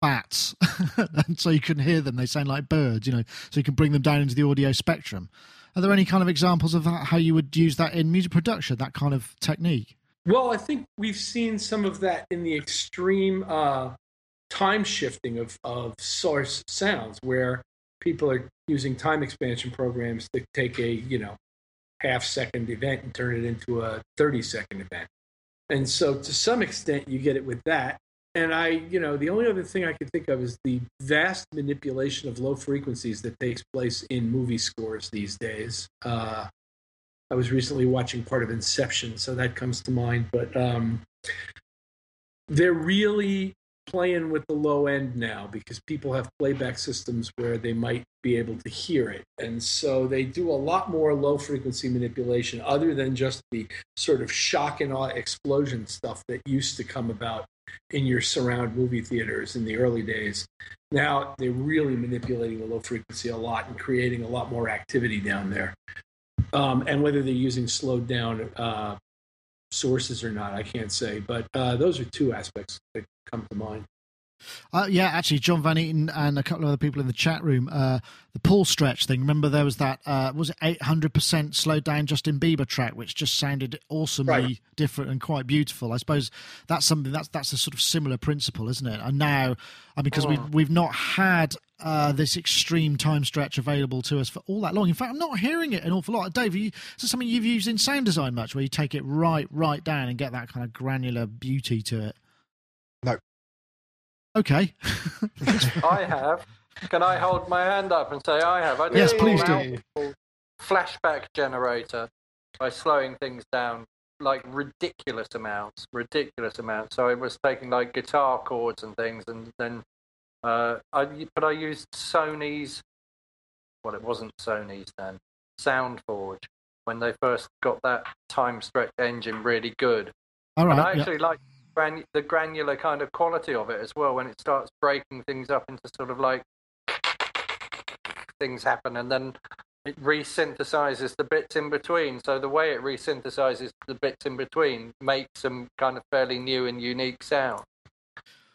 bats, and so you can hear them. They sound like birds. You know, so you can bring them down into the audio spectrum. Are there any kind of examples of that, how you would use that in music production? That kind of technique. Well, I think we've seen some of that in the extreme uh, time shifting of, of source sounds where people are using time expansion programs to take a you know half second event and turn it into a 30 second event and so to some extent you get it with that and i you know the only other thing i can think of is the vast manipulation of low frequencies that takes place in movie scores these days uh, i was recently watching part of inception so that comes to mind but um, they're really playing with the low end now because people have playback systems where they might be able to hear it. And so they do a lot more low frequency manipulation other than just the sort of shock and awe explosion stuff that used to come about in your surround movie theaters in the early days. Now they're really manipulating the low frequency a lot and creating a lot more activity down there. Um, and whether they're using slowed down uh, sources or not, I can't say. But uh, those are two aspects that come to mind. Uh, yeah, actually, John Van Eaton and a couple of other people in the chat room. Uh, the Paulstretch thing. Remember, there was that uh, was it eight hundred percent slowed down Justin Bieber track, which just sounded awesomely right. different and quite beautiful. I suppose that's something that's that's a sort of similar principle, isn't it? And now, I mean, because oh. we've we've not had uh, this extreme time stretch available to us for all that long. In fact, I'm not hearing it an awful lot. Dave, you, is this something you've used in sound design much, where you take it right right down and get that kind of granular beauty to it? No. Okay. I have. Can I hold my hand up and say I have? I yes, please do. Flashback generator by slowing things down like ridiculous amounts, ridiculous amounts. So I was taking like guitar chords and things, and then uh, I but I used Sony's. Well, it wasn't Sony's then. Soundforge when they first got that time stretch engine really good. All right. And I actually yep. like gran- the granular kind of quality of it as well when it starts breaking things up into sort of like things happen and then it resynthesizes the bits in between. So the way it resynthesizes the bits in between makes some kind of fairly new and unique sound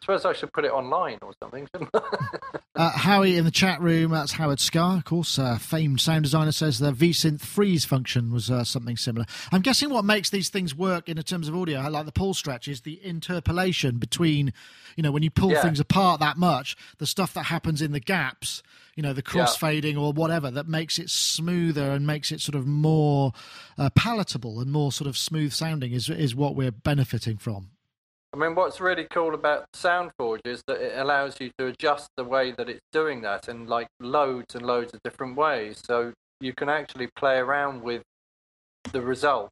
suppose I should put it online or something, uh, Howie in the chat room, that's Howard Scarr, of course, uh, famed sound designer, says the VSynth freeze function was uh, something similar. I'm guessing what makes these things work in terms of audio, like the Paulstretch, is the interpolation between, you know, when you pull yeah. things apart that much, the stuff that happens in the gaps, you know, the crossfading yeah. or whatever, that makes it smoother and makes it sort of more uh, palatable and more sort of smooth sounding is, is what we're benefiting from. I mean, what's really cool about SoundForge is that it allows you to adjust the way that it's doing that in like loads and loads of different ways. So you can actually play around with the result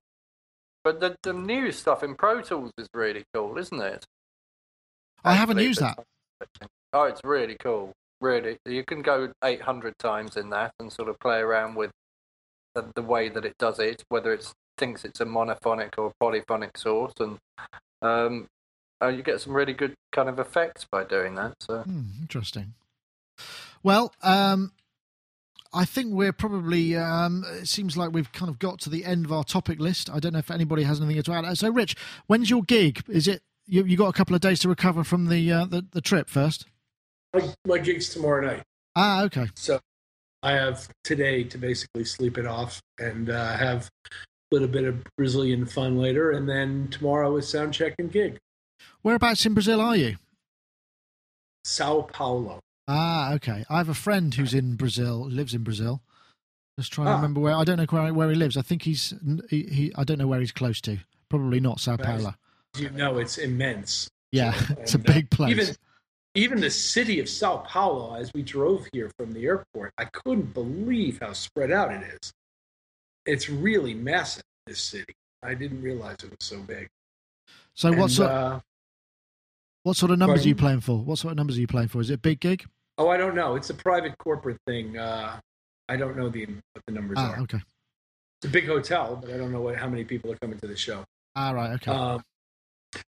But the, the new stuff in Pro Tools is really cool, isn't it? I haven't used that. Oh, it's really cool. Really, you can go 800 times in that and sort of play around with the, the way that it does it, whether it thinks it's a monophonic or polyphonic source, and um, uh, you get some really good kind of effects by doing that. So hmm, interesting. Well, um, I think we're probably. Um, it seems like we've kind of got to the end of our topic list. I don't know if anybody has anything to add. So, Rich, when's your gig? Is it you? You got a couple of days to recover from the uh, the, the trip first. My, my gig's tomorrow night. Ah, okay. So I have today to basically sleep it off and uh, have a little bit of Brazilian fun later, and then tomorrow is sound check and gig. Whereabouts in Brazil are you? Sao Paulo. Ah, okay. I have a friend who's in Brazil, lives in Brazil. Just trying ah. to remember where. I don't know where, where he lives. I think he's he, he. I don't know where he's close to. Probably not Sao Paulo. You know, it's immense. Yeah, it's a big uh, place. Even even the city of Sao Paulo, as we drove here from the airport, I couldn't believe how spread out it is. It's really massive. This city. I didn't realize it was so big. So and, what sort? Uh, what sort of numbers pardon? are you playing for? What sort of numbers are you playing for? Is it a big gig? Oh, I don't know. It's a private corporate thing. Uh, I don't know the what the numbers ah, are. Okay. It's a big hotel, but I don't know what, how many people are coming to the show. Ah, right. Okay. Um,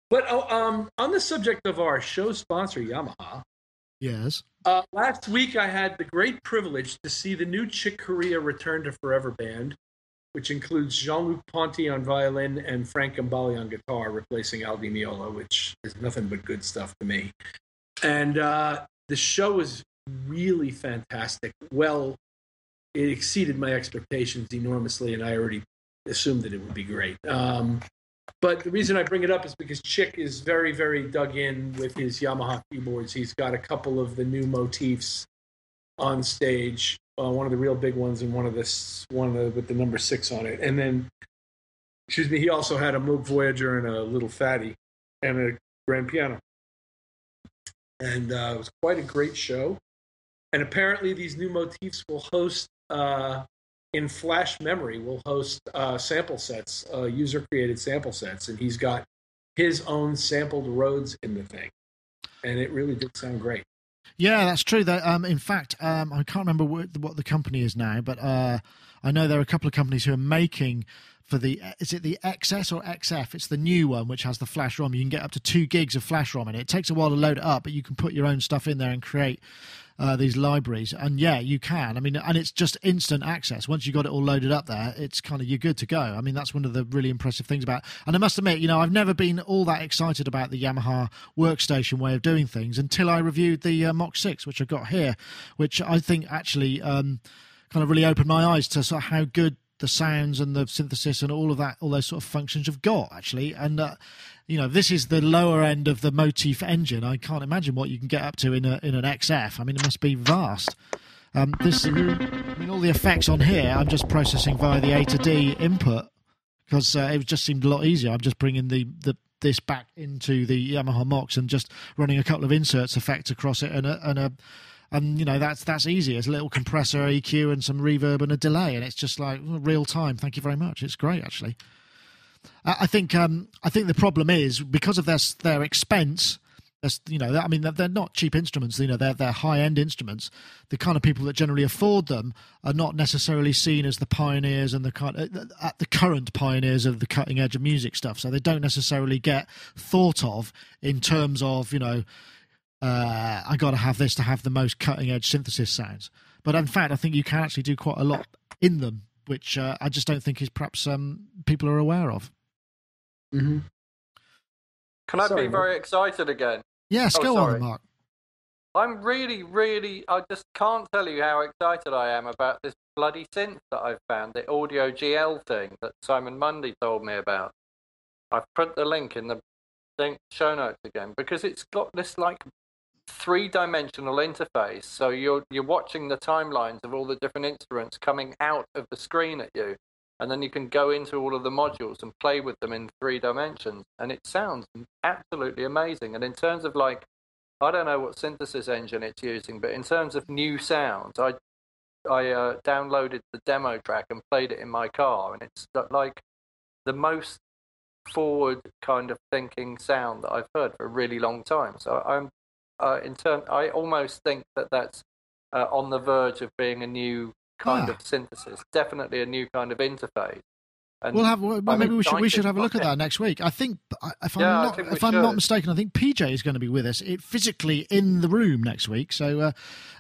but oh, um, on the subject of our show sponsor, Yamaha. Yes. Uh, last week, I had the great privilege to see the new Chick Corea Return to Forever band, which includes Jean-Luc Ponty on violin and Frank Gambale on guitar, replacing Al Di Meola, which is nothing but good stuff to me. And uh, the show was really fantastic. Well, it exceeded my expectations enormously, and I already assumed that it would be great. Um, but the reason I bring it up is because Chick is very, very dug in with his Yamaha keyboards. He's got a couple of the new motifs on stage. Uh, one of the real big ones, and one of this one of the, with the number six on it. And then, excuse me, he also had a Moog Voyager and a little Phatty and a grand piano. And uh, it was quite a great show. And apparently, these new motifs will host uh, in flash memory will host uh, sample sets, uh, user created sample sets, and he's got his own sampled Rhodes in the thing, and it really did sound great. Yeah, that's true. That um, in fact, um, I can't remember what, the company is now, but uh, I know there are a couple of companies who are making for the is it the XS or XF? It's the new one which has the flash ROM. You can get up to two gigs of flash ROM in it. It takes a while to load it up, but you can put your own stuff in there and create uh, these libraries. And yeah, you can. I mean, and it's just instant access. Once you got it all loaded up there, it's kind of you're good to go. I mean, that's one of the really impressive things about. And I must admit, you know, I've never been all that excited about the Yamaha workstation way of doing things until I reviewed the uh, MOX Six, which I got here, which I think actually. Um, kind of really opened my eyes to sort of how good the sounds and the synthesis and all of that, all those sort of functions have got actually. And uh, you know, this is the lower end of the motif engine. I can't imagine what you can get up to in a in an XF. I mean, it must be vast. Um, this, I mean, all the effects on here, I'm just processing via the A to D input because uh, it just seemed a lot easier. I'm just bringing the, the this back into the Yamaha Mox and just running a couple of inserts effects across it and a, and a and you know that's that's easy. It's a little compressor, EQ, and some reverb and a delay, and it's just like real time. Thank you very much. It's great, actually. I think um, I think the problem is because of their their expense. You know, I mean, they're not cheap instruments. You know, they're they're high end instruments. The kind of people that generally afford them are not necessarily seen as the pioneers and the kind uh, at the current pioneers of the cutting edge of music stuff. So they don't necessarily get thought of in terms of you know uh, I got to have this to have the most cutting edge synthesis sounds. But in fact, I think you can actually do quite a lot in them, which uh, I just don't think is perhaps um, people are aware of. Mm-hmm. Can I sorry, be very Mark. excited again? Yes, oh, go sorry. on, Mark. I'm really, really, I just can't tell you how excited I am about this bloody synth that I've found, the Audio GL thing that Simon Mundy told me about. I've put the link in the show notes again because it's got this like three-dimensional interface. So you're you're watching the timelines of all the different instruments coming out of the screen at you, and then you can go into all of the modules and play with them in three dimensions, and it sounds absolutely amazing. And in terms of like, I don't know what synthesis engine it's using, but in terms of new sounds, I I uh, downloaded the demo track and played it in my car, and it's like the most forward kind of thinking sound that I've heard for a really long time. So I'm uh, in turn, I almost think that that's uh, on the verge of being a new kind Ah. of synthesis. Definitely a new kind of interface. And We'll have well, maybe we should we should have a look at that next week. I think if I'm Yeah, not if I'm not mistaken, I think PJ is going to be with us it, physically in the room next week. So uh,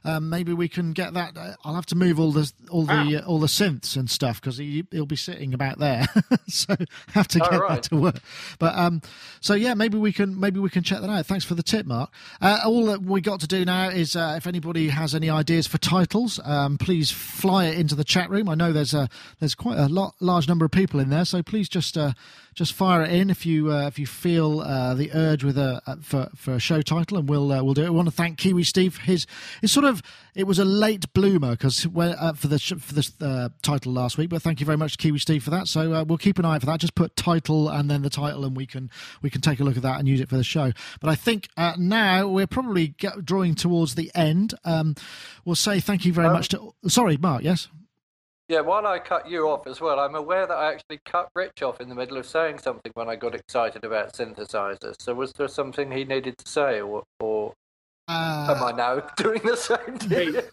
um, maybe we can get that. Uh, I'll have to move all the all the uh, all the synths and stuff because he he'll be sitting about there. so have to Oh, get right. that to work. But um, so yeah, maybe we can maybe we can check that out. Thanks for the tip, Mark. Uh, all that we got to do now is uh, if anybody has any ideas for titles, um, please fly it into the chat room. I know there's a there's quite a lot large number of people in there, so please just uh, just fire it in if you uh, if you feel uh, the urge with a uh, for for a show title, and we'll uh, we'll do it. We want to thank Kiwi Steve. His it's sort of it was a late bloomer because uh, for the for uh, title last week, but thank you very much to Kiwi Steve for that. So uh, we'll keep an eye out for that. Just put title and then the title, and we can we can take a look at that and use it for the show. But I think uh, now we're probably get, drawing towards the end. Um, we'll say thank you very Um, much to. Sorry, Mark. Yes. Yeah, while I cut you off as well, I'm aware that I actually cut Rich off in the middle of saying something when I got excited about synthesizers. So was there something he needed to say, or, or Uh, am I now doing the same to.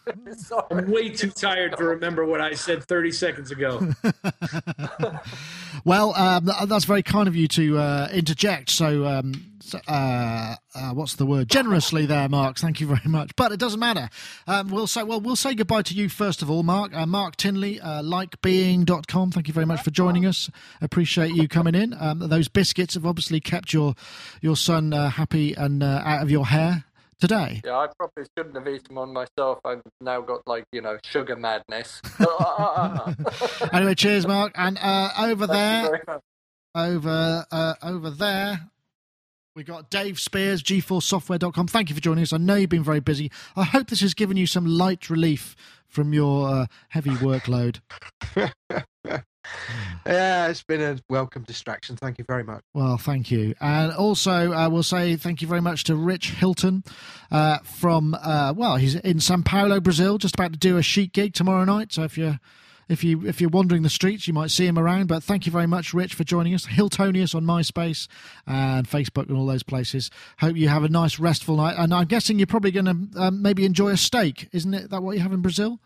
I'm way too tired to remember what I said 30 seconds ago. Well, um, that's very kind of you to uh, interject. So, um, so, uh, uh, what's the word? Generously, there, Mark. Thank you very much. But it doesn't matter. Um, we'll say well, we'll say goodbye to you first of all, Mark. Uh, Mark Tinley, uh, likebeing.com. Thank you very much for joining us. Appreciate you coming in. Um, those biscuits have obviously kept your your son uh, happy and uh, out of your hair today. Yeah, I probably shouldn't have eaten one myself. I've now got like you know sugar madness. uh, anyway, cheers, Mark. And uh, over Thank there, over uh, over there. We got Dave Spiers, GForceSoftware.com. Thank you for joining us. I know you've been very busy. I hope this has given you some light relief from your uh, heavy workload. yeah, it's been a welcome distraction. Thank you very much. Well, thank you. And also, uh, we'll say thank you very much to Rich Hilton uh, from, uh, well, he's in Sao Paulo, Brazil, just about to do a chic gig tomorrow night. So if you're if you if you're wandering the streets, you might see him around. But thank you very much, Rich, for joining us. Hiltonius on MySpace and Facebook and all those places. Hope you have a nice restful night. And I'm guessing you're probably going to um, maybe enjoy a steak, isn't it? That what you have in Brazil?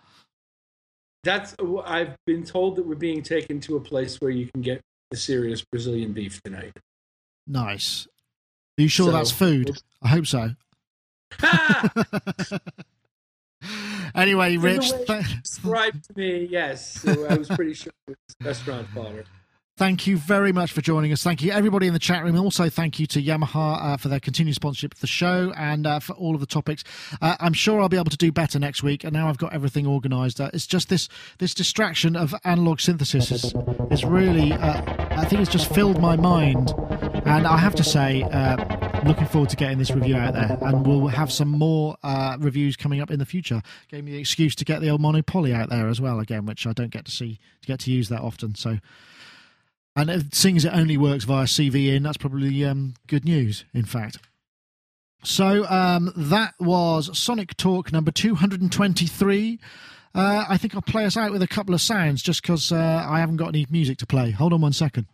That's I've been told that we're being taken to a place where you can get the serious Brazilian beef tonight. Nice. Are you sure So- that's food? I hope so. anyway, Rich, In the way th- Described to me, yes. So I was pretty sure it was restaurant fodder. Thank you very much for joining us. Thank you, everybody in the chat room. Also, thank you to Yamaha uh, for their continued sponsorship of the show and uh, for all of the topics. Uh, I'm sure I'll be able to do better next week. And now I've got everything organised. Uh, it's just this this distraction of analog synthesis is, is really, uh, I think it's just filled my mind. And I have to say, uh, looking forward to getting this review out there. And we'll have some more reviews coming up in the future. Gave me the excuse to get the old Mono/Poly out there as well again, which I don't get to see, to get to use that often. So. And seeing as it only works via CV in, that's probably um, good news, in fact. So um, that was Sonic Talk number 223. Uh, I think I'll play us out with a couple of sounds just because uh, I haven't got any music to play. Hold on one second.